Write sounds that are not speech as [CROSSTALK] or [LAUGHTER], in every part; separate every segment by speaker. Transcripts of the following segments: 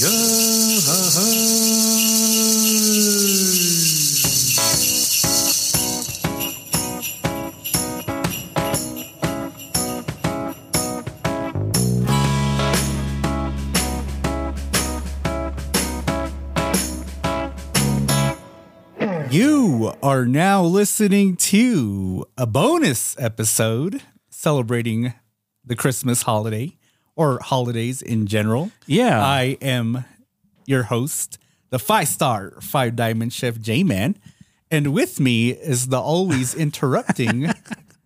Speaker 1: You are now listening to a bonus episode celebrating the Christmas holiday or holidays in general.
Speaker 2: Yeah.
Speaker 1: I am your host, the five star, five diamond chef J Man. And with me is the always interrupting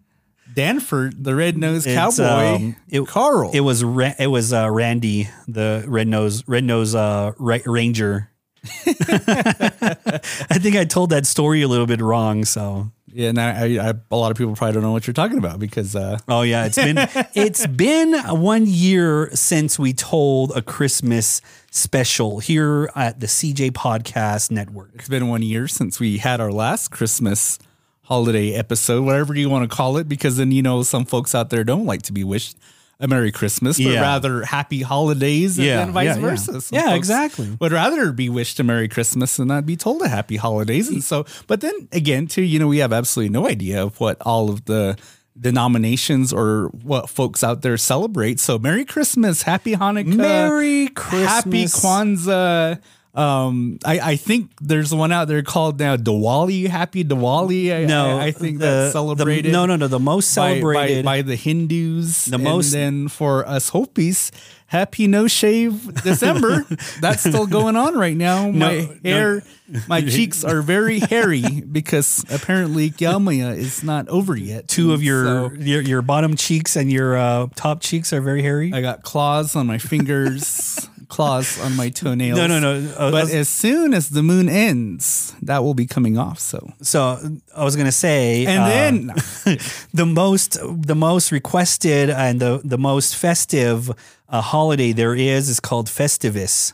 Speaker 1: [LAUGHS] Danford, the red nosed cowboy,
Speaker 2: um, it-
Speaker 1: Carl.
Speaker 2: It was Ra- it was uh, Randy, the red nose red nose uh, ra- ranger. [LAUGHS] I think I told that story a little bit wrong. So,
Speaker 1: yeah, and I, I, I, a lot of people probably don't know what you're talking about because uh,
Speaker 2: oh yeah, it's been [LAUGHS] it's been one year since we told a Christmas special here at the CJ Podcast Network.
Speaker 1: It's been one year since we had our last Christmas holiday episode, whatever you want to call it, because then you know some folks out there don't like to be wished a Merry Christmas, but
Speaker 2: Yeah.
Speaker 1: rather happy holidays and
Speaker 2: Yeah,
Speaker 1: vice
Speaker 2: yeah,
Speaker 1: versa.
Speaker 2: Yeah, exactly.
Speaker 1: Would rather be wished a Merry Christmas and not be told a happy holidays. And so, but then again, too, you know, we have absolutely no idea of what all of the denominations or what folks out there celebrate. So Merry Christmas, Happy Hanukkah,
Speaker 2: Merry Christmas, Happy
Speaker 1: Kwanzaa. Um, I, I think there's one out there called now Diwali. Happy Diwali. I,
Speaker 2: No,
Speaker 1: I, I think
Speaker 2: the-
Speaker 1: that's
Speaker 2: the-
Speaker 1: celebrated.
Speaker 2: no, no, no. The most
Speaker 1: by- by-
Speaker 2: celebrated
Speaker 1: by, the Hindus.
Speaker 2: The most-
Speaker 1: and then for us Hopis, Happy No Shave December. [LAUGHS] that's still going on right now. My
Speaker 2: no.
Speaker 1: hair, my [LAUGHS] cheeks are very hairy because apparently Gyalmaya is not over yet.
Speaker 2: two of your
Speaker 1: So-
Speaker 2: your, your bottom cheeks and your uh, top cheeks are very hairy.
Speaker 1: I got claws on my fingers, [LAUGHS] claws on my toenails. [LAUGHS]
Speaker 2: No, no, no. Uh,
Speaker 1: but as soon as the moon ends, that will be coming off. So,
Speaker 2: So I was gonna say,
Speaker 1: and
Speaker 2: uh,
Speaker 1: then [LAUGHS]
Speaker 2: the most the most requested and the the most festive uh, holiday there is is called Festivus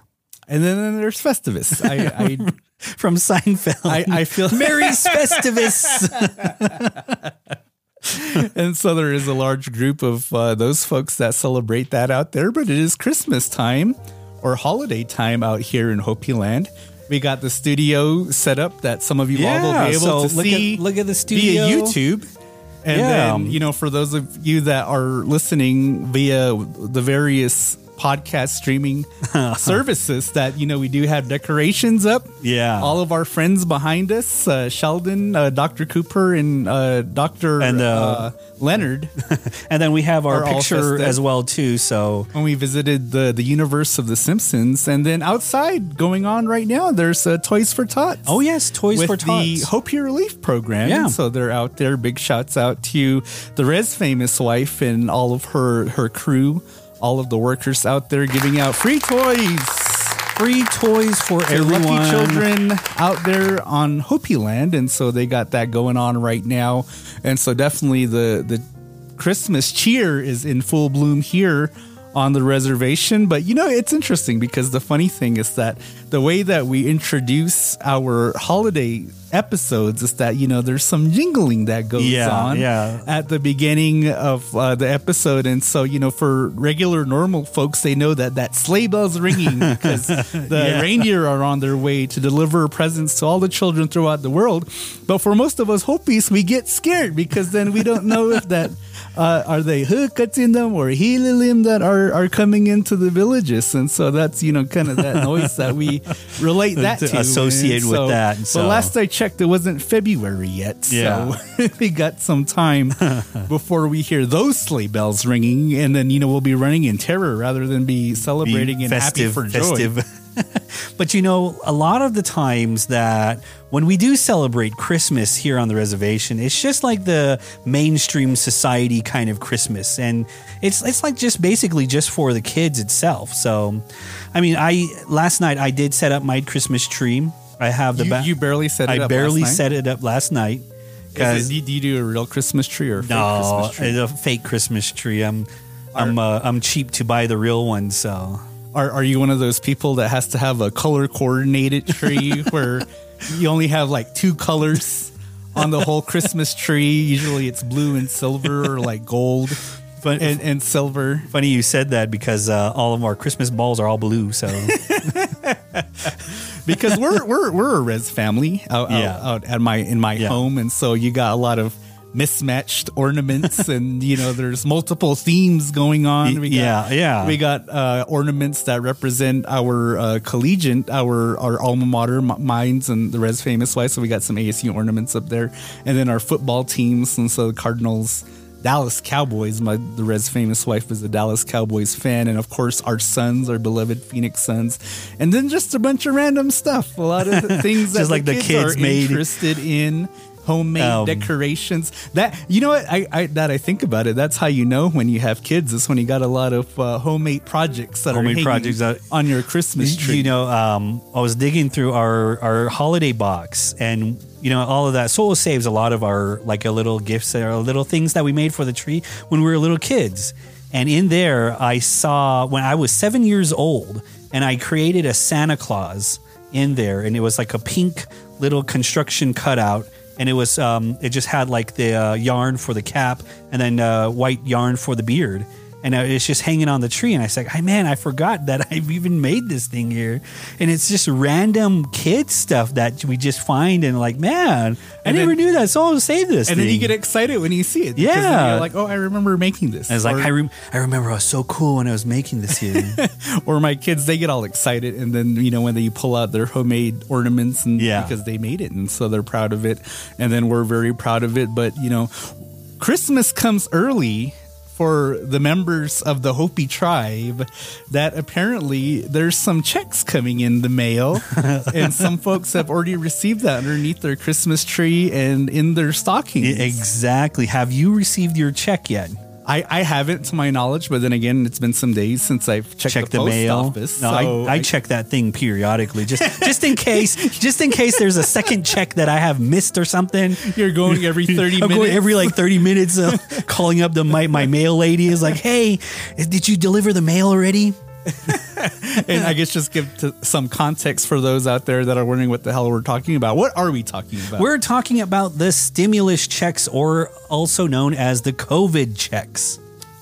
Speaker 1: and then there's Festivus. I, [LAUGHS]
Speaker 2: from Seinfeld.
Speaker 1: I, I, I feel
Speaker 2: Merry's Festivus.
Speaker 1: and so there is a large group of uh, those folks that celebrate that out there. But it is Christmas time or holiday time out here in Hopi Land. We got the studio set up that some of you all will be able
Speaker 2: so
Speaker 1: to
Speaker 2: look
Speaker 1: see.
Speaker 2: at- look at the studio via.
Speaker 1: YouTube. And
Speaker 2: Yeah.
Speaker 1: then, you know, for those of you that are listening via the various podcast streaming [LAUGHS] services that, you know, we do have decorations up.
Speaker 2: Yeah.
Speaker 1: All of our friends behind us, uh, Sheldon, uh, Dr. Cooper, and uh, Dr.
Speaker 2: And, uh,
Speaker 1: uh, Leonard, [LAUGHS]
Speaker 2: and then we have our picture as well too. So
Speaker 1: when we visited the, the universe of The Simpsons. And then outside going on right now, there's uh, Toys for Tots.
Speaker 2: oh yes, Toys
Speaker 1: with
Speaker 2: for
Speaker 1: the
Speaker 2: Tots.
Speaker 1: Hopi Relief program.
Speaker 2: Yeah.
Speaker 1: So they're out there. Big shouts out to the Res famous wife and all of her her crew, all of the workers out there giving out free toys.
Speaker 2: Free toys for
Speaker 1: to
Speaker 2: everyone.
Speaker 1: lucky children out there on Hopi Land, and so they got that going on right now. And so definitely the the Christmas cheer is in full bloom here on the reservation. But you know, it's interesting because the funny thing is that the way that we introduce our holiday episodes is that you know there's some jingling that goes
Speaker 2: Yeah,
Speaker 1: on
Speaker 2: yeah.
Speaker 1: at the beginning of uh, the episode. And so you know for regular normal folks they know that that sleigh bells ringing [LAUGHS] because the reindeer are on their way to deliver presents to all the children throughout the world. But for most of us hopis we get scared because then we don't know if that uh, are they them or helilim that are, are coming into the villages and so that's you know kind of that [LAUGHS] noise that we relate that
Speaker 2: To
Speaker 1: to
Speaker 2: associate with that, and
Speaker 1: but last I checked it wasn't February yet
Speaker 2: Yeah.
Speaker 1: so [LAUGHS] we got some time [LAUGHS] before we hear those sleigh bells ringing, and then you know we'll be running in terror rather than be celebrating
Speaker 2: Be
Speaker 1: and happy for joy.
Speaker 2: festive. [LAUGHS] But you know, a lot of the times that when we do celebrate Christmas here on the reservation, it's just like the mainstream society kind of Christmas, and it's it's like just basically just for the kids itself. So, I mean, I last night I did set up my Christmas tree. I have the
Speaker 1: You,
Speaker 2: ba-
Speaker 1: you barely set it
Speaker 2: I
Speaker 1: up.
Speaker 2: barely
Speaker 1: last night?
Speaker 2: set it up last night.
Speaker 1: It- do you do a real Christmas tree or a fake
Speaker 2: No,
Speaker 1: Christmas tree?
Speaker 2: a fake Christmas tree. I'm I'm uh, I'm cheap to buy the real one, so
Speaker 1: Are, are you one of those people that has to have a color coordinated tree [LAUGHS] where you only have like two colors on the whole Christmas tree? Usually it's blue and silver or like gold
Speaker 2: But-
Speaker 1: and, and silver.
Speaker 2: funny you said that because uh, all of our Christmas balls are all blue. So [LAUGHS]
Speaker 1: Because we're we're we're a res family out, out- out at my in my
Speaker 2: Yeah.
Speaker 1: home, and so you got a lot of mismatched ornaments [LAUGHS] and you know there's multiple themes going on we got,
Speaker 2: Yeah, yeah.
Speaker 1: we got uh ornaments that represent our uh collegiate our our alma mater m- mines and the res famous way so we got some asu ornaments up there and then our football teams and so the cardinals Dallas Cowboys. My the Res famous wife is a Dallas Cowboys fan, and of course our sons, our beloved Phoenix Suns, and then just a bunch of random stuff. A lot of [LAUGHS] things that
Speaker 2: Just like the kids
Speaker 1: are
Speaker 2: made.
Speaker 1: interested in homemade
Speaker 2: Um,
Speaker 1: decorations. That you know what I, I that I think about it. That's how you know when you have kids. Is when you got a lot of uh, homemade projects that
Speaker 2: Homemade
Speaker 1: are
Speaker 2: projects that-
Speaker 1: on your Christmas tree.
Speaker 2: you know, um, I was digging through our our holiday box, and you know, all of that. Soul saves a lot of our like a little gifts or little things that we made for the tree when we were little kids. And in there, I saw when I was seven years old, and I created a Santa Claus in there, and it was like a pink little construction cutout. And it was, um, it just had like the uh, yarn for the cap, and then uh, white yarn for the beard and it's just hanging on the tree. And I said, "Hey man, I forgot that [LAUGHS] I've even made this thing here." And it's just random kid stuff that we just find and like, man, I
Speaker 1: And
Speaker 2: never
Speaker 1: then-
Speaker 2: knew that. Someone saved this.
Speaker 1: and then you get excited when you see it.
Speaker 2: Yeah.
Speaker 1: you're like, oh, I remember making this.
Speaker 2: And it's like I, rem- I remember I was so cool when I was making this here. [LAUGHS]
Speaker 1: or my kids they get all excited and then you know when they pull out their homemade ornaments and
Speaker 2: Yeah.
Speaker 1: because they made it and so they're proud of it and then we're very proud of it but you know christmas comes early for the members of the Hopi tribe that apparently there's some checks coming in the mail [LAUGHS] and some folks have already received that underneath their Christmas tree and in their stockings.
Speaker 2: exactly. Have you received your check yet?
Speaker 1: I, I haven't to my knowledge, but then again, it's been some days since I've checked
Speaker 2: Check
Speaker 1: the,
Speaker 2: the,
Speaker 1: post
Speaker 2: mail.
Speaker 1: office.
Speaker 2: no,
Speaker 1: so
Speaker 2: I, I check that thing periodically, just just in case, [LAUGHS] just in case there's a second check that I have missed or something.
Speaker 1: You're going every [LAUGHS] 30
Speaker 2: I'm
Speaker 1: minutes.
Speaker 2: going every like 30 minutes, of uh, [LAUGHS] calling up the my, my mail lady is like, "Hey, did you deliver the mail already?" [LAUGHS]
Speaker 1: and I guess just give some context for those out there that are wondering what the hell we're talking about. What are we talking about?
Speaker 2: We're talking about the stimulus checks, or also known as the COVID checks.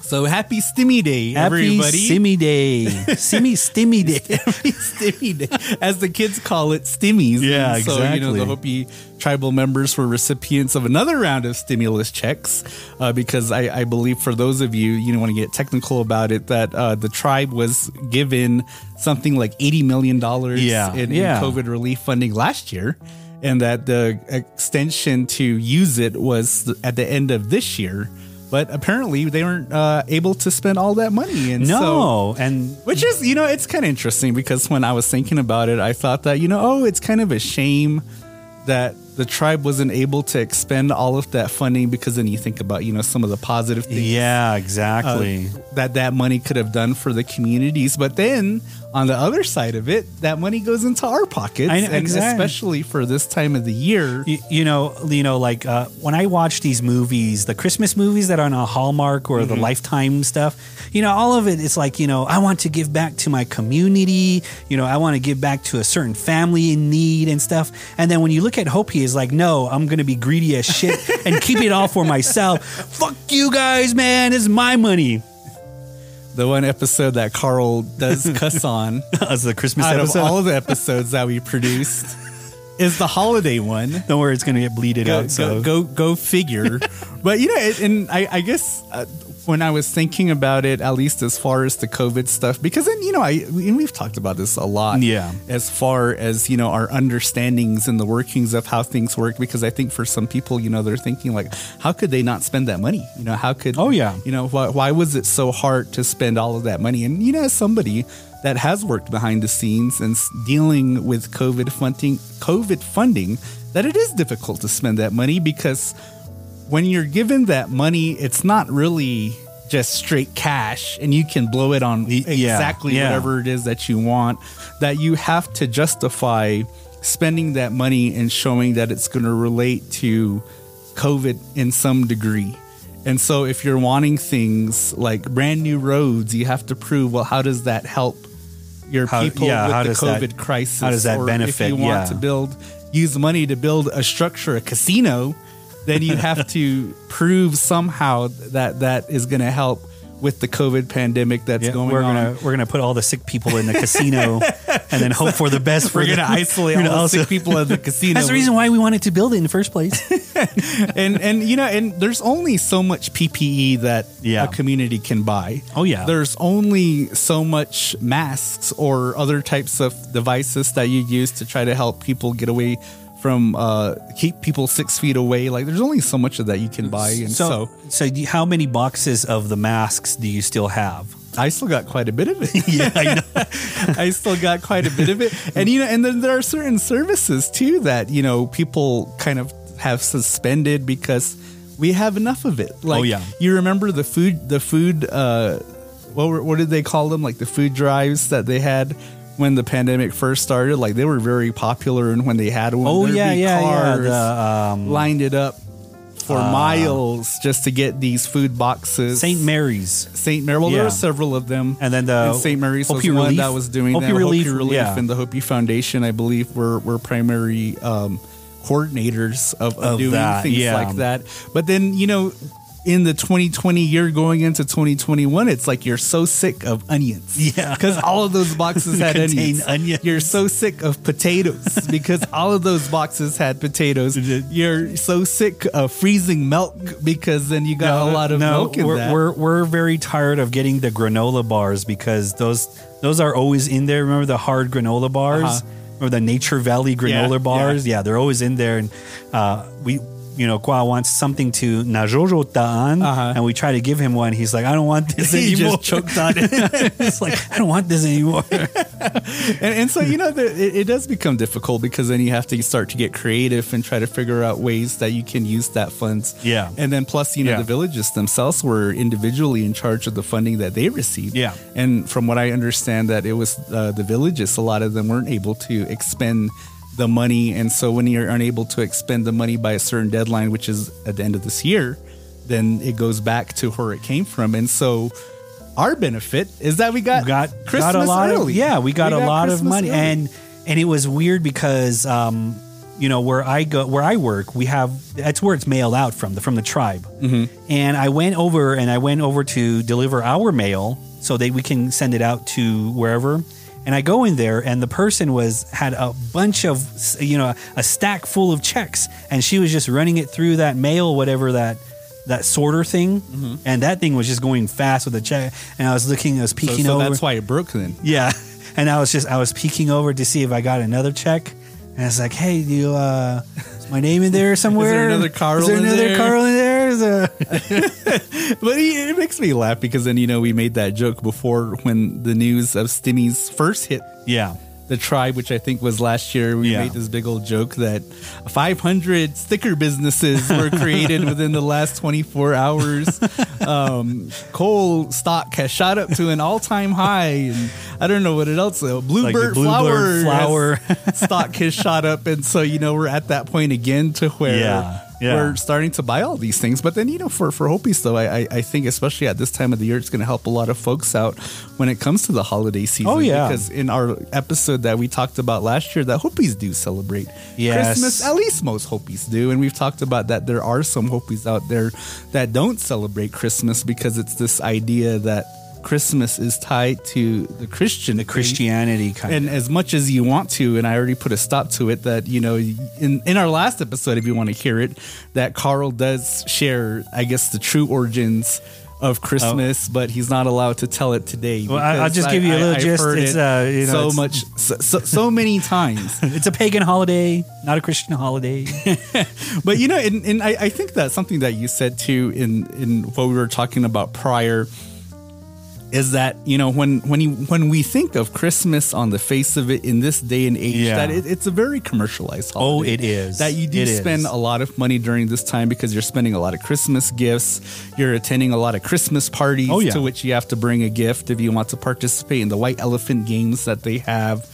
Speaker 1: So happy Stimmy Day,
Speaker 2: Happy
Speaker 1: everybody.
Speaker 2: Simmy Day, Simmy Stimmy Day.
Speaker 1: Happy [LAUGHS] Stimmy Day, as the kids call it, Stimmies.
Speaker 2: Yeah,
Speaker 1: And So you know
Speaker 2: exactly.
Speaker 1: the Hopi tribal members were recipients of another round of stimulus checks uh, because I, I believe for those of you you don't want to get technical about it that uh, the tribe was given something like eighty million dollars
Speaker 2: Yeah,
Speaker 1: in,
Speaker 2: yeah.
Speaker 1: in COVID relief funding last year. And that the extension to use it was at the end of this year, but apparently they weren't uh, able to spend all that money. And so,
Speaker 2: No, and
Speaker 1: which is, you know, it's kind of interesting because when I was thinking about it, I thought that, you know, oh, it's kind of a shame that the tribe wasn't able to expend all of that funding because then you think about, you know, some of the positive things
Speaker 2: yeah,
Speaker 1: uh,
Speaker 2: exactly.
Speaker 1: that that money could have done for the communities. But then on the other side of it, that money goes into our pockets,
Speaker 2: I know,
Speaker 1: and
Speaker 2: exactly.
Speaker 1: especially for this time of the year.
Speaker 2: you, you know, you know, like uh, when I watch these movies, the Christmas movies that are on a Hallmark or the Lifetime stuff, you know, all of it is like, you know, I want to give back to my community. You know, I want to give back to a certain family in need and stuff. And then when you look at Hopi, is like, no, I'm gonna be greedy as shit and keep it all for myself. [LAUGHS] Fuck you guys, man. It's my money.
Speaker 1: The one episode that Carl does [LAUGHS] cuss on
Speaker 2: As the Christmas
Speaker 1: out of
Speaker 2: episode.
Speaker 1: all of the episodes that we produced [LAUGHS] is the holiday one.
Speaker 2: Don't worry, it's gonna get bleeded
Speaker 1: Go,
Speaker 2: out. So
Speaker 1: go, go, go figure. [LAUGHS] but you know, it, and I, I guess uh, when I was thinking about it, at least as far as the COVID stuff, because then you know, I and we've talked about this a lot.
Speaker 2: Yeah.
Speaker 1: As far as you know, our understandings and the workings of how things work, because I think for some people, you know, they're thinking like, how could they not spend that money? You know, how could?
Speaker 2: Oh, yeah.
Speaker 1: You know, why, why was it so hard to spend all of that money? And you know, as somebody that has worked behind the scenes and dealing with COVID funding, COVID funding, that it is difficult to spend that money because when you're given that money, it's not really just straight cash and you can blow it on
Speaker 2: yeah,
Speaker 1: exactly
Speaker 2: yeah.
Speaker 1: whatever it is that you want. That you have to justify spending that money and showing that it's going to relate to COVID in some degree. And so if you're wanting things like brand new roads, you have to prove, well, how does that help your
Speaker 2: How-
Speaker 1: people
Speaker 2: yeah,
Speaker 1: with the
Speaker 2: that-
Speaker 1: COVID crisis?
Speaker 2: how does that
Speaker 1: Or
Speaker 2: benefit?
Speaker 1: If you want
Speaker 2: Yeah.
Speaker 1: to build, use money to build a structure, a casino, then you [LAUGHS] have to prove somehow that that is going to help with the COVID pandemic that's
Speaker 2: Yeah,
Speaker 1: going
Speaker 2: we're
Speaker 1: on.
Speaker 2: gonna we're gonna put all the sick people in the casino [LAUGHS] and then hope for the best. For
Speaker 1: We're going to
Speaker 2: them.
Speaker 1: isolate all the sick people in the [LAUGHS] casino.
Speaker 2: That's the reason why we wanted to build it in the first place. [LAUGHS]
Speaker 1: and and you know, and there's only so much PPE that
Speaker 2: Yeah.
Speaker 1: a community can buy.
Speaker 2: Oh, yeah.
Speaker 1: There's only so much masks or other types of devices that you use to try to help people get away from uh keep people six feet away. Like there's only so much of that you can buy. And so,
Speaker 2: so, so how many boxes of the masks do you still have?
Speaker 1: I still got quite a bit of it. [LAUGHS]
Speaker 2: Yeah, I know. [LAUGHS]
Speaker 1: I still got quite a bit of it. And you know, and then there are certain services too that, you know, people kind of have suspended because we have enough of it. Like
Speaker 2: Oh, yeah.
Speaker 1: you remember the food the food uh what were, what did they call them? Like the food drives that they had when the pandemic first started, like they were very popular and when they had one.
Speaker 2: Oh
Speaker 1: there'd
Speaker 2: yeah,
Speaker 1: be
Speaker 2: yeah, yeah. The, um,
Speaker 1: lined it up for miles just to get these food boxes.
Speaker 2: Saint Mary's.
Speaker 1: Saint Mary. Well, there were several of them.
Speaker 2: And then the
Speaker 1: St. Mary's was
Speaker 2: Hopi
Speaker 1: one
Speaker 2: Relief-
Speaker 1: that was doing
Speaker 2: Hopi
Speaker 1: that.
Speaker 2: Relief,
Speaker 1: Hopi Relief
Speaker 2: yeah.
Speaker 1: and the Hopi Foundation, I believe, were were primary um, coordinators of, of,
Speaker 2: Of
Speaker 1: doing
Speaker 2: that,
Speaker 1: things
Speaker 2: yeah.
Speaker 1: like that. But then, you know, in the 2020 year going into 2021, it's like you're so sick of onions.
Speaker 2: Yeah.
Speaker 1: Because all of those boxes had
Speaker 2: Contain
Speaker 1: onions.
Speaker 2: onions.
Speaker 1: You're so sick of potatoes [LAUGHS] because all of those boxes had potatoes. You're so sick of freezing milk because then you got a lot of milk in
Speaker 2: we're,
Speaker 1: that.
Speaker 2: We're we're very tired of getting the granola bars because those those are always in there. Remember the hard granola bars?
Speaker 1: Uh-huh.
Speaker 2: Remember the Nature Valley granola
Speaker 1: Yeah,
Speaker 2: bars? Yeah. they're always in there, and uh, we. You know, Kwa wants something to najojo taan,
Speaker 1: Uh-huh.
Speaker 2: and we try to give him one. He's like, I don't want this [LAUGHS]
Speaker 1: He
Speaker 2: anymore.
Speaker 1: just choked on it. [LAUGHS]
Speaker 2: it's like, I don't want this anymore. [LAUGHS]
Speaker 1: and, and so you know the, it, it does become difficult because then you have to start to get creative and try to figure out ways that you can use that funds
Speaker 2: Yeah.
Speaker 1: and then plus you know
Speaker 2: Yeah.
Speaker 1: the villages themselves were individually in charge of the funding that they received
Speaker 2: Yeah.
Speaker 1: and from what i understand that it was uh, the villages a lot of them weren't able to expend the money and so when you're unable to expend the money by a certain deadline which is at the end of this year then it goes back to where it came from and so our benefit is that we got
Speaker 2: got
Speaker 1: Christmas
Speaker 2: got a lot
Speaker 1: early.
Speaker 2: of yeah we got a lot of money
Speaker 1: early.
Speaker 2: and and it was weird because um you know where I go where I work we have that's where it's mailed out from the from the tribe mm-hmm. and I went over and I went over to deliver our mail so that we can send it out to wherever and I go in there and the person was had a bunch of you know a stack full of checks and she was just running it through that mail whatever that that sorter thing and that thing was just going fast with the check and I was looking I was
Speaker 1: So,
Speaker 2: peeking
Speaker 1: so
Speaker 2: over
Speaker 1: that's why it broke then.
Speaker 2: yeah. [LAUGHS] And I was just I was peeking over to see if I got another check. And I was like, hey, do you uh is my name in there [LAUGHS] somewhere?
Speaker 1: another Carl
Speaker 2: Is there another
Speaker 1: there?
Speaker 2: Carl in there? Is there- [LAUGHS]
Speaker 1: But it it makes me laugh because then you know we made that joke before when the news of Stimmy's first hit
Speaker 2: yeah.
Speaker 1: the tribe, which I think was last year. We
Speaker 2: Yeah.
Speaker 1: made this big old joke that 500 sticker businesses were created [LAUGHS] within the last 24 hours. Um, coal stock has shot up to an all-time high, and I don't know what it else. Though. Bluebird,
Speaker 2: bluebird
Speaker 1: flower,
Speaker 2: flower. [LAUGHS]
Speaker 1: stock has shot up, and so you know we're at that point again to where
Speaker 2: Yeah, yeah.
Speaker 1: we're starting to buy all these things. But then you know for for Hopis though, I I, I think especially at this time of the year, it's going to help a lot of folks out when it comes to the holiday season.
Speaker 2: Oh, yeah.
Speaker 1: because in our episode that we talked about last year, that Hopis do celebrate
Speaker 2: Yes.
Speaker 1: Christmas. At least most Hopis do, and we've talked about that. There are some Hopis out there that don't celebrate Christmas because it's this idea that Christmas is tied to the Christian
Speaker 2: The
Speaker 1: faith.
Speaker 2: Christianity kind
Speaker 1: And
Speaker 2: of
Speaker 1: as much as you want to, and I already put a stop to it, that, you know, in, in our last episode, if you want to hear it, that Carl does share, I guess, the true origins of Christmas, but he's not allowed to tell it today.
Speaker 2: Well, I- I'll
Speaker 1: because
Speaker 2: just give you a little
Speaker 1: I've
Speaker 2: gist. It's,
Speaker 1: it
Speaker 2: uh, you know,
Speaker 1: so
Speaker 2: it's-
Speaker 1: much, so, so, so many times. [LAUGHS]
Speaker 2: It's a pagan holiday, not a Christian holiday. [LAUGHS] [LAUGHS]
Speaker 1: but you know, and, and I, I think that's something that you said too in in what we were talking about prior is that you know when when you when we think of Christmas on the face of it in this day and age
Speaker 2: Yeah.
Speaker 1: that it, it's a very commercialized
Speaker 2: oh,
Speaker 1: holiday.
Speaker 2: Oh, it is.
Speaker 1: that you do
Speaker 2: It
Speaker 1: spend
Speaker 2: is.
Speaker 1: a lot of money during this time because you're spending a lot of Christmas gifts you're attending a lot of Christmas parties
Speaker 2: Oh, yeah.
Speaker 1: to which you have to bring a gift if you want to participate in the white elephant games that they have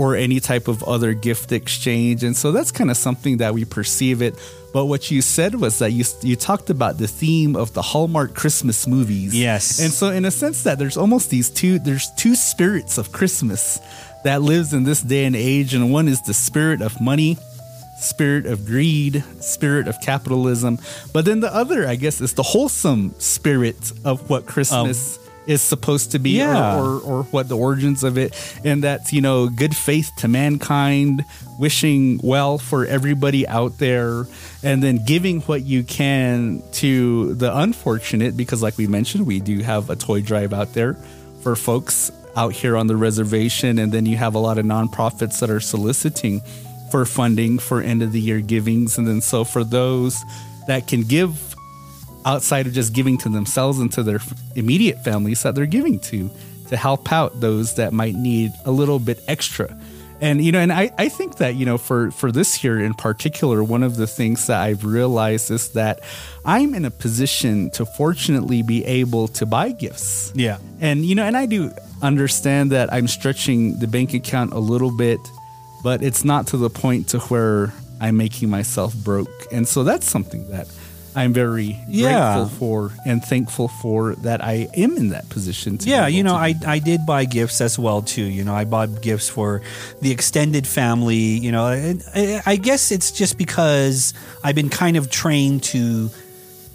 Speaker 1: or any type of other gift exchange. And so that's kind of something that we perceive it. But what you said was that you you talked about the theme of the Hallmark Christmas movies.
Speaker 2: Yes.
Speaker 1: and so in a sense that there's almost these two there's two spirits of Christmas that lives in this day and age. And one is the spirit of money spirit of greed spirit of capitalism. But then the other I guess is the wholesome spirit of what um, Christmas is supposed to be or-
Speaker 2: Um,
Speaker 1: or, or what the origins of it. And that's you know good faith to mankind wishing well for everybody out there and then giving what you can to the unfortunate because like we mentioned we do have a toy drive out there for folks out here on the reservation. And then you have a lot of nonprofits that are soliciting for funding for end of the year givings. And then so for those that can give outside of just giving to themselves and to their immediate families that they're giving to to help out those that might need a little bit extra. And you know and i, I think that you know for for this year in particular one of the things that i've realized is that i'm in a position to fortunately be able to buy gifts.
Speaker 2: Yeah.
Speaker 1: and you know and i do understand that i'm stretching the bank account a little bit but it's not to the point to where i'm making myself broke. And so that's something that i'm very
Speaker 2: Yeah.
Speaker 1: grateful for and thankful for that i am in that position to
Speaker 2: yeah, you know, I, I did buy gifts as well too. You know, I bought gifts for the extended family. You know, and I, I guess it's just because I've been kind of trained to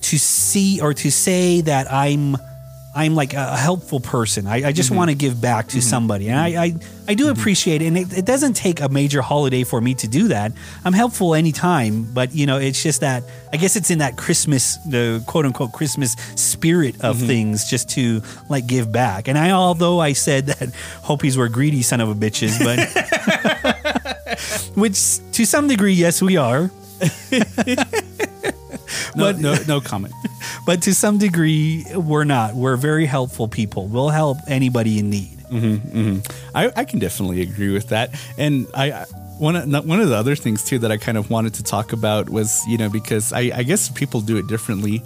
Speaker 2: to see or to say that I'm I'm like a helpful person. I, I just
Speaker 1: Mm-hmm.
Speaker 2: want to give back to somebody, and I I, I do appreciate it. And it, it doesn't take a major holiday for me to do that. I'm helpful anytime, but you know, it's just that I guess it's in that Christmas, the quote unquote Christmas spirit of
Speaker 1: Mm-hmm.
Speaker 2: things, just to like give back. And I, although I said [LAUGHS] that Hopis were greedy son of a bitches, but [LAUGHS] [LAUGHS] which to some degree, yes, we are.
Speaker 1: No,
Speaker 2: but-
Speaker 1: no no comment [LAUGHS]
Speaker 2: but to some degree we're not we're very helpful people we'll help anybody in need mm-hmm, mm-hmm.
Speaker 1: I, I can definitely agree with that. And I I- one of, one of the other things too that I kind of wanted to talk about was you know because I, I guess people do it differently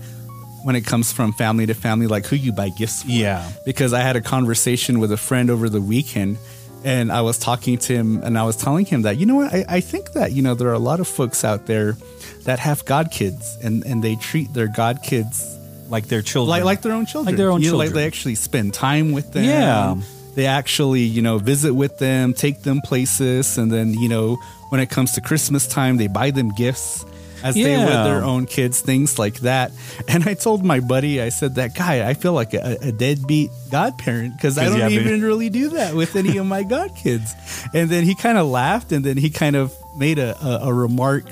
Speaker 1: when it comes from family to family, like who you buy gifts for.
Speaker 2: Yeah.
Speaker 1: Because I had a conversation with a friend over the weekend. And I was talking to him and I was telling him that, you know what, I, I think that, you know, there are a lot of folks out there that have God kids and, and they treat their God kids
Speaker 2: like their children
Speaker 1: like like their own children,
Speaker 2: Like their own
Speaker 1: You know, Like they actually spend time with them.
Speaker 2: Yeah.
Speaker 1: they actually you know visit with them, take them places, and then you know when it comes to Christmas time, they buy them gifts as they would their own kids, things like that. And I told my buddy, I said that guy, I feel like a, a deadbeat godparent because I don't even really do that with any of my godkids. And then he kind of laughed, and then he kind of made a, a, a remark.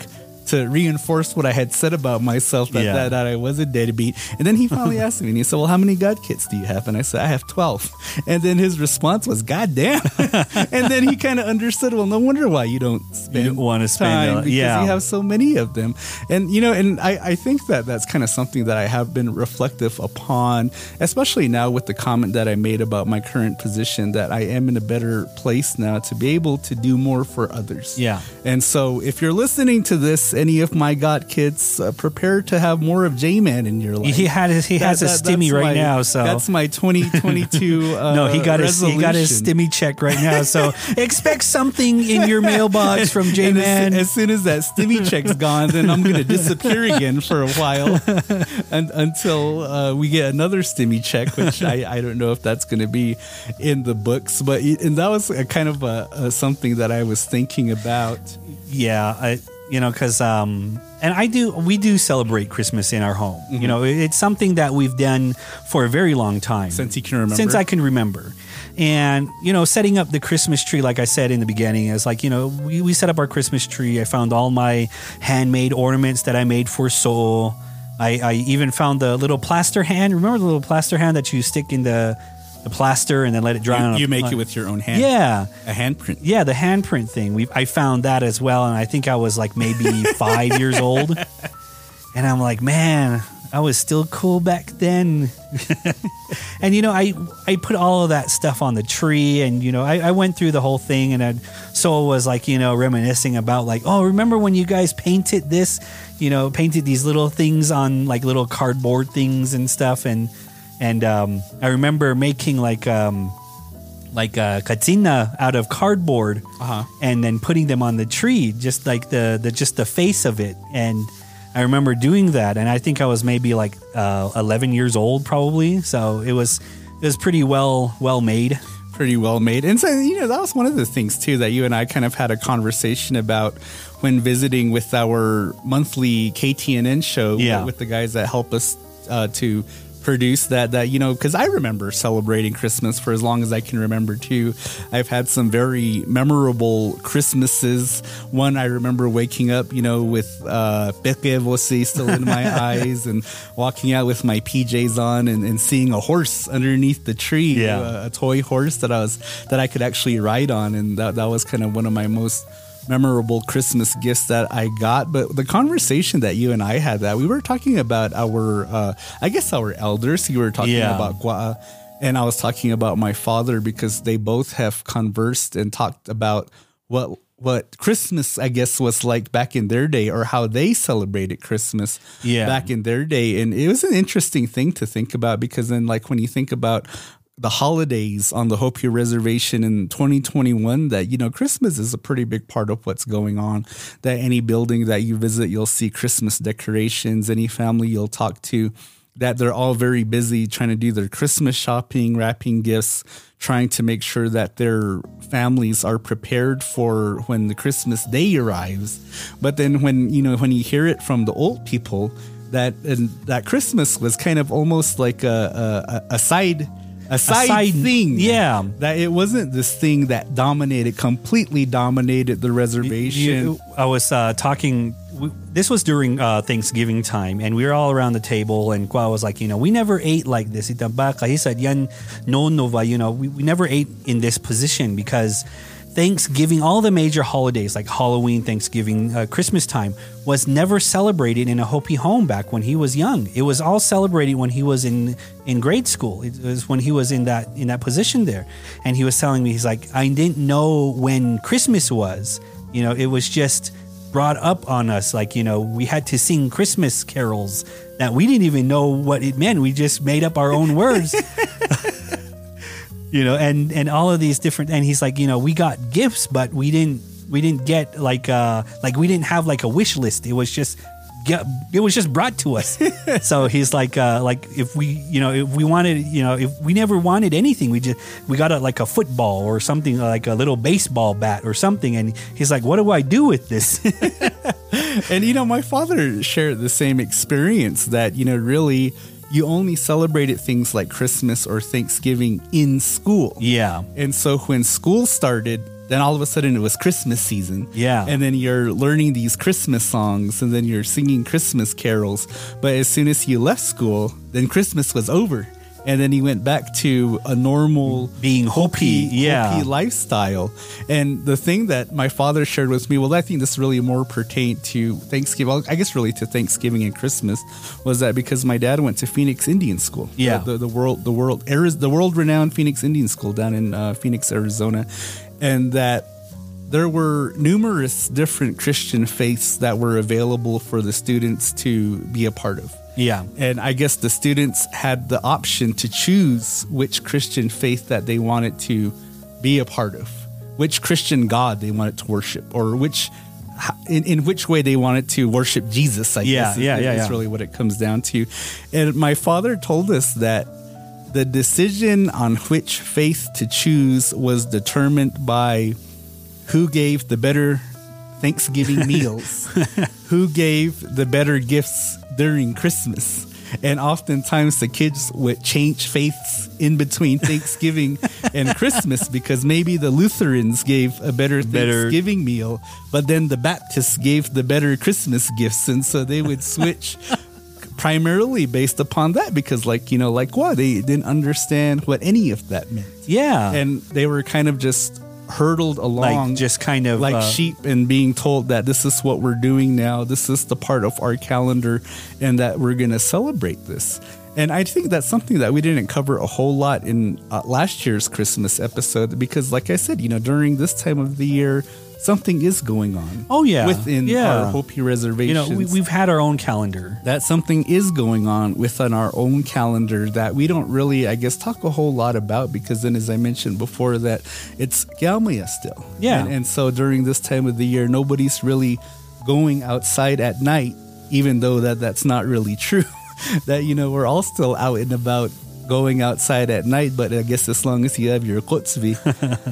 Speaker 1: To reinforce what I had said about myself that,
Speaker 2: Yeah.
Speaker 1: that, that I was a deadbeat. And then he finally asked me, and he said, Well, how many God kids do you have? And I said, I have 12. And then his response was, God damn. [LAUGHS] and then he kind of understood, Well, no wonder why you don't spend
Speaker 2: don't wanna spend
Speaker 1: time
Speaker 2: a-
Speaker 1: because
Speaker 2: yeah.
Speaker 1: you have so many of them. And, you know, and I, I think that that's kind of something that I have been reflective upon, especially now with the comment that I made about my current position, that I am in a better place now to be able to do more for others.
Speaker 2: Yeah.
Speaker 1: And so if you're listening to this, any of my God kids, uh, prepare to have more of J Man in your life.
Speaker 2: he had he has a
Speaker 1: That- that-
Speaker 2: stimmy right
Speaker 1: my-
Speaker 2: now so
Speaker 1: that's my 2022. [LAUGHS] Uh,
Speaker 2: no he got his he got his stimmy check right now so [LAUGHS] expect something in your mailbox from j-man
Speaker 1: As, as soon as that stimmy check's gone, then I'm going to disappear again for a while [LAUGHS] and, until uh, we get another stimmy check, which I, I don't know if that's going to be in the books. But and that was a kind of a, a something that I was thinking about.
Speaker 2: Yeah, I, you know, because um, and I do, we do celebrate Christmas in our home.
Speaker 1: Mm-hmm.
Speaker 2: You know, it's something that we've done for a very long time
Speaker 1: Since you can remember.
Speaker 2: Since I can remember, and you know, setting up the Christmas tree, like I said in the beginning, is like you know, we, we set up our Christmas tree. I found all my handmade ornaments that I made for Soul. I, I even found the little plaster hand. Remember the little plaster hand that you stick in the the plaster and then let it dry on.
Speaker 1: You,
Speaker 2: a-
Speaker 1: you make
Speaker 2: on-
Speaker 1: it with your own hand.
Speaker 2: Yeah,
Speaker 1: a handprint.
Speaker 2: yeah, the handprint thing. We I found that as well, and I think I was like maybe [LAUGHS] five years old, and I'm like, man, I was still cool back then. [LAUGHS] and you know, I I put all of that stuff on the tree, and you know, I, I went through the whole thing, and I, Soul was like, you know, reminiscing about like, oh, remember when you guys painted this, you know, painted these little things on like little cardboard things and stuff, and and um, I remember making like um, like a katsina out of cardboard
Speaker 1: Uh-huh.
Speaker 2: and then putting them on the tree just like the, the just the face of it and i remember doing that and i think i was maybe like uh, 11 years old probably so it was it was pretty well well made
Speaker 1: pretty well made. And so, you know, that was one of the things too that you and I kind of had a conversation about when visiting with our monthly KTNN show
Speaker 2: Yeah.
Speaker 1: with the guys that help us uh, to produce that that you know because i remember celebrating christmas for as long as i can remember too. I've had some very memorable christmases. One i remember waking up you know with uh Peque Voce still in my [LAUGHS] eyes and walking out with my pjs on and, and seeing a horse underneath the tree
Speaker 2: Yeah.
Speaker 1: uh, a toy horse that I was that I could actually ride on, and that that was kind of one of my most memorable Christmas gifts that I got. But the conversation that you and I had that we were talking about our, uh, I guess our elders. You were talking
Speaker 2: Yeah.
Speaker 1: about Gua, and I was talking about my father because they both have conversed and talked about what. What Christmas, I guess, was like back in their day, or how they celebrated Christmas
Speaker 2: Yeah.
Speaker 1: back in their day. And it was an interesting thing to think about because then, like, when you think about the holidays on the Hopi Reservation in 2021, that, you know, Christmas is a pretty big part of what's going on. That any building that you visit, you'll see Christmas decorations. Any family you'll talk to, that they're all very busy trying to do their Christmas shopping, wrapping gifts, trying to make sure that their families are prepared for when the Christmas day arrives. But then when, you know, when you hear it from the old people, that and that Christmas was kind of almost like a a, a side a side,
Speaker 2: side-
Speaker 1: thing.
Speaker 2: yeah.
Speaker 1: That it wasn't this thing that dominated completely dominated the reservation.
Speaker 2: You- I was uh, talking. This was during uh, Thanksgiving time, and we were all around the table. And Kwa was like, you know, we never ate like this. He said, "Yan no nova." You know, we, we never ate in this position because Thanksgiving, all the major holidays like Halloween, Thanksgiving, uh, Christmas time, was never celebrated in a Hopi home back when he was young. It was all celebrated when he was in in grade school. It was when he was in that in that position there, and he was telling me, he's like, I didn't know when Christmas was. You know, it was just brought up on us. Like, you know, we had to sing Christmas carols that we didn't even know what it meant. We just made up our own words. [LAUGHS] you know, and and all of these different and he's like, you know, we got gifts, but we didn't we didn't get like uh like we didn't have like a wish list. It was just it was just brought to us. [LAUGHS] so he's like uh like if we you know if we wanted you know if we never wanted anything we just we got a like a football or something like a little baseball bat or something and he's like what do I do with this? [LAUGHS]
Speaker 1: and you know, my father shared the same experience that, you know, really you only celebrated things like Christmas or Thanksgiving in school.
Speaker 2: yeah.
Speaker 1: And so when school started, then all of a sudden it was Christmas season.
Speaker 2: Yeah.
Speaker 1: And then you're learning these Christmas songs and then you're singing Christmas carols. But as soon as you left school, then Christmas was over. And then he went back to a normal
Speaker 2: Being Hopi, yeah.
Speaker 1: Hopi lifestyle. And the thing that my father shared with me, well, I think this really more pertained to Thanksgiving, I guess really to Thanksgiving and Christmas, was that because my dad went to Phoenix Indian School.
Speaker 2: Yeah.
Speaker 1: The, the world, the world, the world renowned Phoenix Indian School down in uh, Phoenix, Arizona. And that there were numerous different Christian faiths that were available for the students to be a part of.
Speaker 2: Yeah.
Speaker 1: And I guess the students had the option to choose which Christian faith that they wanted to be a part of, which Christian God they wanted to worship, or which in, in which way they wanted to worship Jesus. I
Speaker 2: Yeah,
Speaker 1: guess is,
Speaker 2: yeah, yeah,
Speaker 1: is
Speaker 2: yeah.
Speaker 1: really what it comes down to. And my father told us that the decision on which faith to choose was determined by who gave the better Thanksgiving [LAUGHS] meals, who gave the better gifts during Christmas. And oftentimes the kids would change faiths in between Thanksgiving and Christmas because maybe the Lutherans gave a better
Speaker 2: Better-
Speaker 1: Thanksgiving meal, but then the Baptists gave the better Christmas gifts. And so they would switch primarily based upon that because, like, you know, like what? They didn't understand what any of that meant.
Speaker 2: Yeah.
Speaker 1: And they were kind of just hurtled along.
Speaker 2: like just kind of
Speaker 1: like
Speaker 2: uh,
Speaker 1: sheep and being told that this is what we're doing now, this is the part of our calendar, and that we're going to celebrate this. And I think that's something that we didn't cover a whole lot in uh, last year's Christmas episode because, like I said, you know, during this time of the year, something is going on.
Speaker 2: Oh, yeah.
Speaker 1: within
Speaker 2: Yeah.
Speaker 1: our Hopi reservations.
Speaker 2: You know, we, we've had our own calendar.
Speaker 1: that something is going on within our own calendar that we don't really, I guess, talk a whole lot about because then, as I mentioned before, that it's Galmaya still.
Speaker 2: Yeah.
Speaker 1: And, and so during this time of the year, nobody's really going outside at night, even though that that's not really [LAUGHS] true. that, you know, we're all still out and about going outside at night, but I guess as long as you have your kotzvi,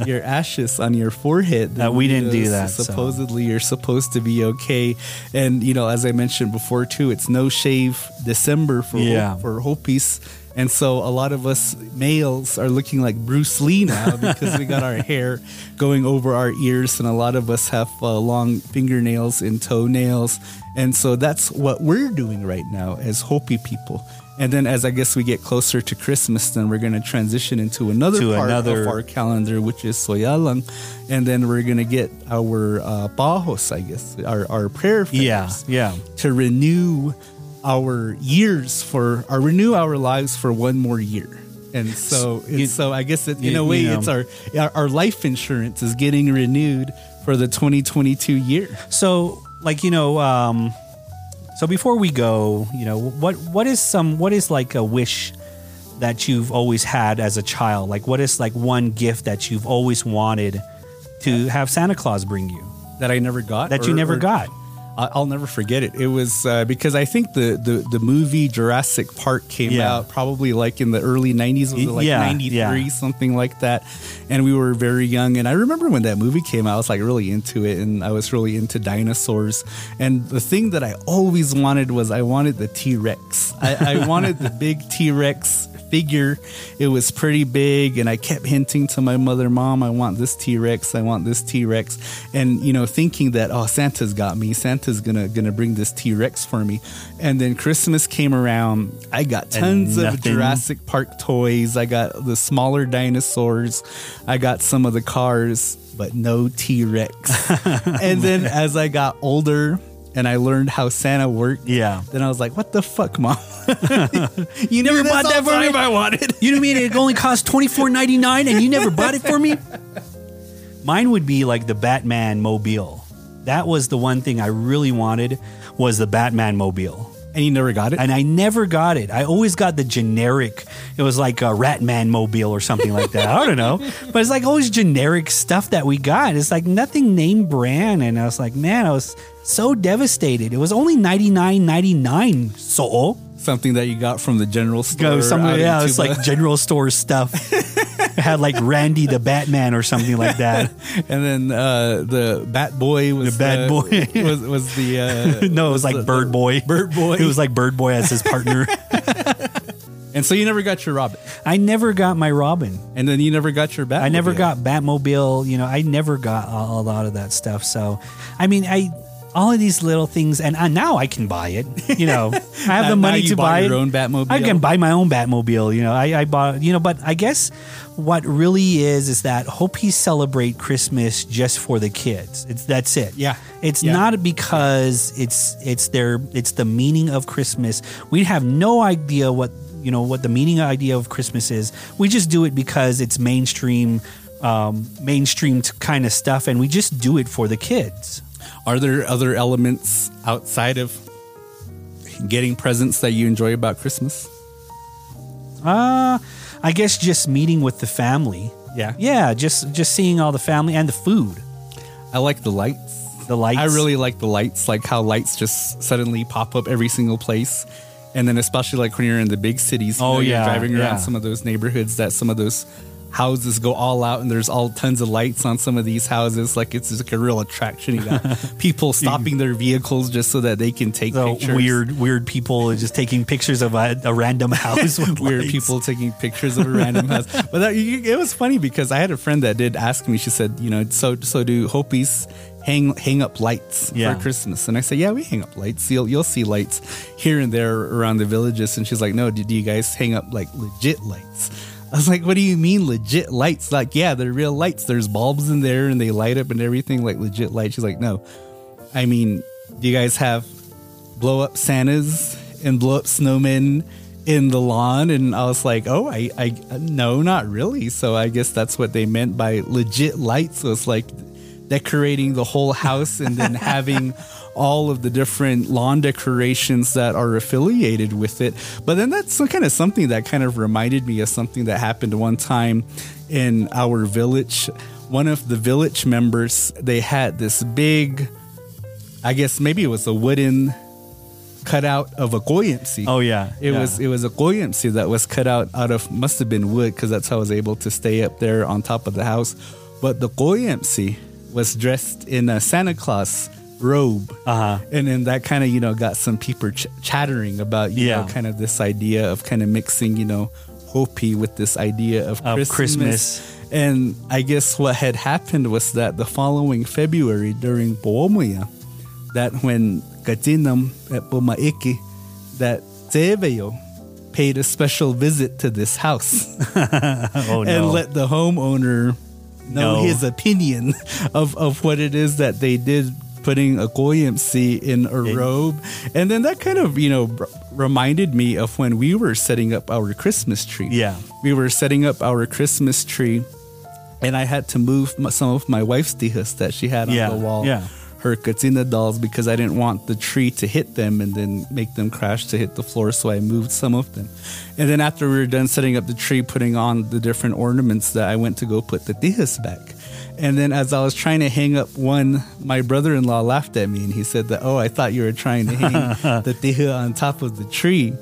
Speaker 1: [LAUGHS] your ashes on your forehead,
Speaker 2: Uh, we didn't do that, so.
Speaker 1: Supposedly, you're supposed to be okay. And you know, as I mentioned before too, it's no shave December for
Speaker 2: Yeah.
Speaker 1: for Hopis. And so a lot of us males are looking like Bruce Lee now [LAUGHS] because we got our hair going over our ears, and a lot of us have uh, long fingernails and toenails. And so that's what we're doing right now as Hopi people. And then as I guess we get closer to Christmas, then we're going to transition into another
Speaker 2: To
Speaker 1: part
Speaker 2: another-
Speaker 1: of our calendar, which is Soyalang. And then we're going to get our uh, pahos, I guess, our, our prayer
Speaker 2: Yeah, yeah.
Speaker 1: to renew our years for, or renew our lives for one more year. And so, it's,
Speaker 2: You-
Speaker 1: so I guess it, in
Speaker 2: you-
Speaker 1: a way,
Speaker 2: you know.
Speaker 1: it's our, our our life insurance is getting renewed for the 2022 year.
Speaker 2: So, like you know, um, so before we go, you know, what what is some what is like a wish that you've always had as a child? Like, what is like one gift that you've always wanted to have Santa Claus bring you
Speaker 1: that I never got.
Speaker 2: that you never
Speaker 1: or-
Speaker 2: got?
Speaker 1: I- I'll never forget it. It was uh, because I think the, the, the movie Jurassic Park came
Speaker 2: Yeah.
Speaker 1: out probably like in the early 90s, was like
Speaker 2: Yeah,
Speaker 1: 93,
Speaker 2: yeah.
Speaker 1: something like that. And we were very young. And I remember when that movie came out, I was like really into it and I was really into dinosaurs. And the thing that I always wanted was I wanted the T Rex. I, I wanted the big T Rex figure. It was pretty big, and I kept hinting to my mother, "Mom, I want this T Rex. I want this T Rex." And you know, thinking that oh, Santa's got me. Santa's gonna gonna bring this T Rex for me. And then Christmas came around. I got tons of. Jurassic Park toys. I got the smaller dinosaurs. I got some of the cars, but no T Rex. [LAUGHS] and then as I got older. And I learned how Santa worked.
Speaker 2: Yeah.
Speaker 1: Then I was like, "What the fuck, mom? [LAUGHS] you never
Speaker 2: bought that for me?
Speaker 1: I wanted."
Speaker 2: You know what I mean? It only cost twenty four ninety nine, and you never bought it for me. [LAUGHS] Mine would be like the Batman mobile. That was the one thing I really wanted was the Batman mobile.
Speaker 1: And you never got it.
Speaker 2: and I never got it. I always got the generic. It was like a Ratman mobile or something like that. I don't know, [LAUGHS] but it's like always generic stuff that we got. It's like nothing name brand, and I was like, man, I was so devastated. It was only ninety nine ninety nine. So
Speaker 1: Something that you got from the general store.
Speaker 2: go somewhere. Yeah, it's like general store stuff. [LAUGHS] it had like Randy the Batman or something like that. [LAUGHS]
Speaker 1: and then uh, the Bat Boy was
Speaker 2: The Bat Boy. [LAUGHS]
Speaker 1: was was the uh,
Speaker 2: No, it was like
Speaker 1: the-
Speaker 2: Bird Boy.
Speaker 1: Bird Boy.
Speaker 2: It was like Bird Boy as his partner.
Speaker 1: and so you never got your Robin,
Speaker 2: I never got my Robin.
Speaker 1: and then you never got your Bat.
Speaker 2: I never got Batmobile. You know, I never got a, a lot of that stuff. So, I mean, I all of these little things, and uh, now I can buy it. You know, [LAUGHS] I have
Speaker 1: Now-
Speaker 2: the money to buy
Speaker 1: your
Speaker 2: it.
Speaker 1: own Batmobile?
Speaker 2: I can buy my own Batmobile. You know, I, I bought. You know, but I guess what really is is that Hopi celebrate Christmas just for the kids. It's that's it.
Speaker 1: Yeah.
Speaker 2: It's
Speaker 1: Yeah.
Speaker 2: not because it's it's their it's the meaning of Christmas. We have no idea what you know what the meaning idea of Christmas is. We just do it because it's mainstream um, mainstream kind of stuff, and we just do it for the kids.
Speaker 1: Are there other elements outside of getting presents that you enjoy about Christmas?
Speaker 2: Uh I guess just meeting with the family.
Speaker 1: Yeah.
Speaker 2: Yeah, just just seeing all the family and the food,
Speaker 1: I like the lights.
Speaker 2: the lights.
Speaker 1: I really like the lights, like how lights just suddenly pop up every single place. And then especially like when you're in the big cities, you
Speaker 2: Oh,
Speaker 1: know, you're
Speaker 2: yeah,
Speaker 1: driving around
Speaker 2: yeah.
Speaker 1: some of those neighborhoods that some of those houses go all out and there's all tons of lights on some of these houses. Like it's like a real attraction. You got [LAUGHS] people stopping their vehicles just so that they can take
Speaker 2: the
Speaker 1: pictures.
Speaker 2: weird weird people just taking pictures of a, a random house [LAUGHS]
Speaker 1: weird
Speaker 2: lights.
Speaker 1: people taking pictures of a random house. [LAUGHS] But that, it was funny because I had a friend that did ask me. She said, you know, so so do Hopis hang hang up lights
Speaker 2: Yeah.
Speaker 1: for Christmas. And I say, yeah, we hang up lights. You'll you'll see lights here and there around the villages. And she's like, no, do you guys hang up like legit lights? [LAUGHS] I was like, what do you mean legit lights? Like, yeah, they're real lights. There's bulbs in there and they light up and everything like legit lights. She's like, no, I mean, do you guys have blow up Santas and blow up snowmen in the lawn? And I was like, oh, I, I, no, not really. So I guess that's what they meant by legit lights. So it's like decorating the whole house and then [LAUGHS] having all of the different lawn decorations that are affiliated with it. But then that's kind of something that kind of reminded me of something that happened one time in our village. One of the village members, they had this big, I guess maybe it was a wooden cutout of a Koyemsi.
Speaker 2: Oh, yeah.
Speaker 1: It
Speaker 2: Yeah.
Speaker 1: was it was a Koyemsi that was cut out out of must have been wood because that's how I was able to stay up there on top of the house. But the Koyemsi was dressed in a Santa Claus robe,
Speaker 2: Uh-huh.
Speaker 1: and then that kind of you know got some people ch- chattering about you
Speaker 2: Yeah.
Speaker 1: know kind of this idea of kind of mixing you know Hopi with this idea of,
Speaker 2: Of
Speaker 1: Christmas.
Speaker 2: Christmas.
Speaker 1: And I guess what had happened was that the following February during Bomoya, that when Katinam at Pumaiki, that Teveo paid a special visit to this house [LAUGHS]
Speaker 2: Oh no.
Speaker 1: and let the homeowner know
Speaker 2: No.
Speaker 1: his opinion [LAUGHS] of, of what it is that they did putting a Koyemsi in a robe and then that kind of you know r- reminded me of when we were setting up our christmas tree
Speaker 2: Yeah.
Speaker 1: we were setting up our christmas tree and i had to move m- some of my wife's tihas that she had on
Speaker 2: Yeah,
Speaker 1: the wall
Speaker 2: yeah.
Speaker 1: her katsina dolls because I didn't want the tree to hit them and then make them crash to hit the floor. So I moved some of them. And then after we were done setting up the tree, putting on the different ornaments, that I went to go put the tihas back. And then as I was trying to hang up one, my brother-in-law laughed at me and he said that, "Oh, I thought you were trying to hang [LAUGHS] the tiha on top of the tree."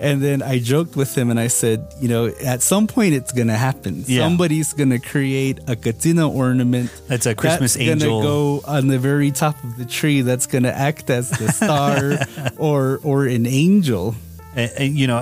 Speaker 1: And then I joked with him and I said, "You know, at some point it's gonna happen.
Speaker 2: Yeah.
Speaker 1: Somebody's gonna create a katsina ornament
Speaker 2: That's a Christmas
Speaker 1: that's gonna
Speaker 2: angel.
Speaker 1: go on the very top of the tree that's going to act as the star [LAUGHS] or or an angel.
Speaker 2: and, you know,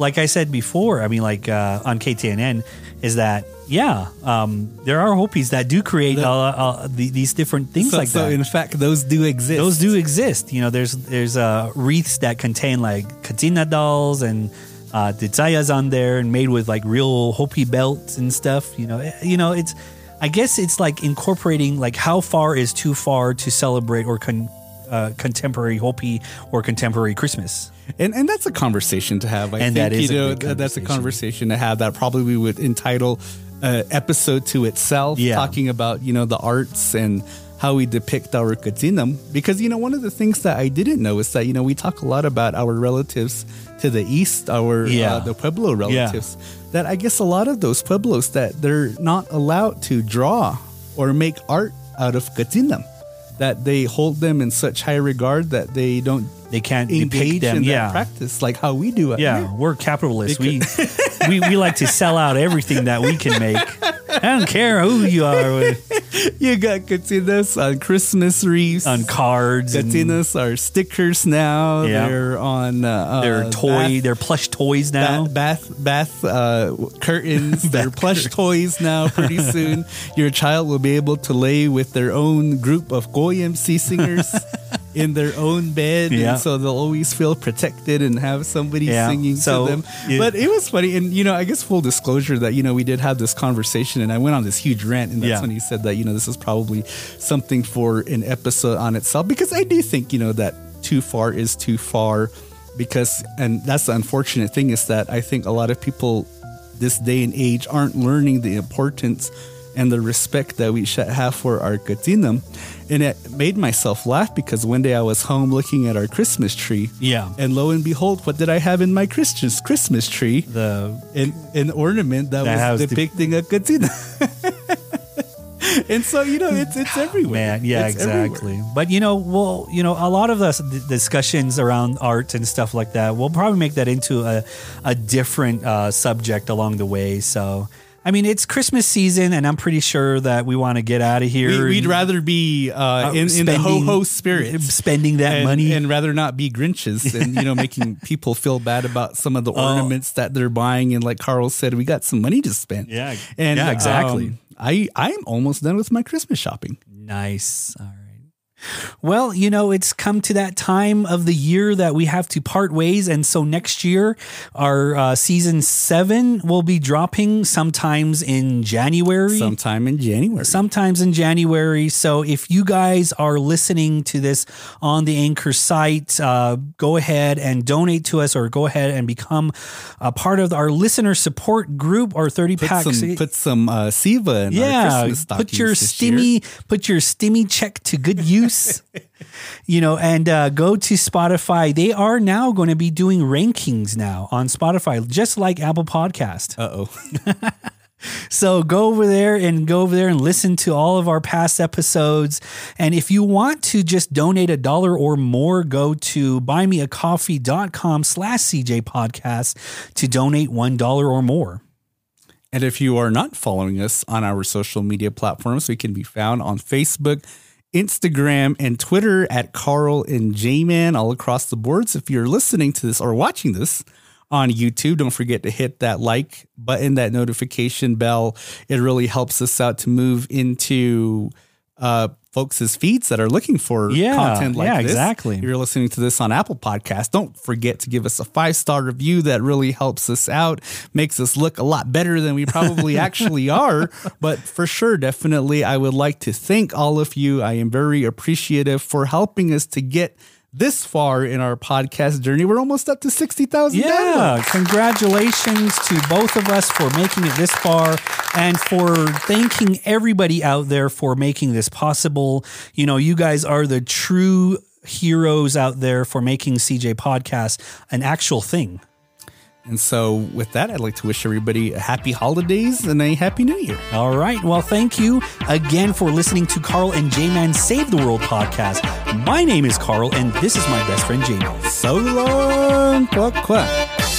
Speaker 2: like I said before, I mean, like uh, on KTNN, is that yeah, um, there are Hopis that do create
Speaker 1: The-
Speaker 2: uh, uh, the, these different things
Speaker 1: so,
Speaker 2: like
Speaker 1: so
Speaker 2: that.
Speaker 1: in fact, those do exist.
Speaker 2: Those do exist. You know, there's there's uh, wreaths that contain like katsina dolls and uh, ditsayas on there, and made with like real Hopi belts and stuff. You know, Eh, you know, it's I guess it's like incorporating like how far is too far to celebrate or con, uh, contemporary Hopi or contemporary Christmas.
Speaker 1: and and that's a conversation to have. I
Speaker 2: And
Speaker 1: think
Speaker 2: that is
Speaker 1: you
Speaker 2: a
Speaker 1: know
Speaker 2: good
Speaker 1: that's a
Speaker 2: conversation.
Speaker 1: to have that probably we would entitle uh, episode to itself,
Speaker 2: Yeah.
Speaker 1: talking about you know the arts and how we depict our katsinam. Because you know one of the things that I didn't know is that you know we talk a lot about our relatives to the east, our
Speaker 2: Yeah.
Speaker 1: uh, the Pueblo relatives. That I guess a lot of those pueblos that they're not allowed to draw or make art out of katsinam. That they hold them in such high regard that they don't
Speaker 2: They can't
Speaker 1: engage
Speaker 2: them.
Speaker 1: in
Speaker 2: yeah.
Speaker 1: that practice like how we do it.
Speaker 2: Yeah, we're capitalists. We, we we like to sell out everything that we can make. I don't care who you are [LAUGHS]
Speaker 1: you got katsinas on Christmas wreaths.
Speaker 2: on cards. and
Speaker 1: katsinas are stickers now.
Speaker 2: Yeah.
Speaker 1: They're on. Uh,
Speaker 2: They're
Speaker 1: uh,
Speaker 2: toy.
Speaker 1: bath-
Speaker 2: they're plush toys now.
Speaker 1: Bath bath, bath uh, curtains. [LAUGHS] they're plush toys now. Pretty [LAUGHS] soon, your child will be able to lay with their own group of Koyemsi singers in their own bed,
Speaker 2: Yeah.
Speaker 1: and so they'll always feel protected and have somebody
Speaker 2: Yeah.
Speaker 1: singing
Speaker 2: So,
Speaker 1: to them.
Speaker 2: you-
Speaker 1: but it was funny, and you know, I guess full disclosure that you know we did have this conversation, and I went on this huge rant, and that's
Speaker 2: Yeah.
Speaker 1: when he said that you know this is probably something for an episode on itself because I do think you know that too far is too far because and that's the unfortunate thing is that I think a lot of people this day and age aren't learning the importance and the respect that we should have for our katsinam. And it made myself laugh because one day I was home looking at our Christmas tree.
Speaker 2: Yeah.
Speaker 1: And lo and behold, what did I have in my Christmas Christmas tree?
Speaker 2: the
Speaker 1: An, an ornament that,
Speaker 2: That
Speaker 1: was
Speaker 2: the-
Speaker 1: depicting a katsina. [LAUGHS] and so, you know, it's it's everywhere.
Speaker 2: man, yeah,
Speaker 1: It's everywhere.
Speaker 2: exactly. But you know, well, you know, a lot of the discussions around art and stuff like that, we'll probably make that into a a different uh, subject along the way. So. I mean, it's Christmas season, and I'm pretty sure that we want to get out of here.
Speaker 1: We, we'd
Speaker 2: and-
Speaker 1: rather be uh, in, in the ho ho spirit,
Speaker 2: spending that
Speaker 1: and,
Speaker 2: money.
Speaker 1: and rather not be Grinches, and you know, making [LAUGHS] people feel bad about some of the
Speaker 2: Oh.
Speaker 1: ornaments that they're buying. And like Carl said, we got some money to spend.
Speaker 2: Yeah,
Speaker 1: and
Speaker 2: yeah, exactly.
Speaker 1: um, I I'm almost done with my Christmas shopping.
Speaker 2: Nice. All right. Well, you know, it's come to that time of the year that we have to part ways. And so next year, our uh, season seven will be dropping sometimes in January.
Speaker 1: Sometime in January.
Speaker 2: Sometimes in January. So if you guys are listening to this on the Anchor site, uh, go ahead and donate to us or go ahead and become a part of our listener support group or 30
Speaker 1: put
Speaker 2: packs.
Speaker 1: some, put some uh, Siva in our
Speaker 2: yeah, put your
Speaker 1: stockings this year.
Speaker 2: stimmy, put your stimmy check to good use. You know, and uh, go to Spotify. They are now going to be doing rankings now on Spotify, just like Apple Podcast.
Speaker 1: Uh-oh. [LAUGHS]
Speaker 2: So go over there and go over there and listen to all of our past episodes. And if you want to just donate a dollar or more, go to buymeacoffee.com slash CJ podcast to donate one dollar or more.
Speaker 1: And if you are not following us on our social media platforms, we can be found on Facebook, Instagram, and Twitter at Carl and J Man all across the boards. If you're listening to this or watching this on YouTube, don't forget to hit that like button, that notification bell. It really helps us out to move into uh, folks' feeds that are looking for
Speaker 2: Yeah,
Speaker 1: content like
Speaker 2: yeah,
Speaker 1: this.
Speaker 2: exactly.
Speaker 1: If you're listening to this on Apple Podcasts, don't forget to give us a five star review. That really helps us out, makes us look a lot better than we probably [LAUGHS] actually are. But for sure, definitely, I would like to thank all of you. I am very appreciative for helping us to get this far in our podcast journey. We're almost up to 60,000
Speaker 2: Yeah, congratulations to both of us for making it this far and for thanking everybody out there for making this possible. You know, you guys are the true heroes out there for making CJ Podcast an actual thing.
Speaker 1: And so, with that, I'd like to wish everybody a happy holidays and a happy new year.
Speaker 2: All right. Well, thank you again for listening to Carl and J Man Save the World podcast. My name is Carl, and this is my best friend J Man.
Speaker 1: So long, quack quack.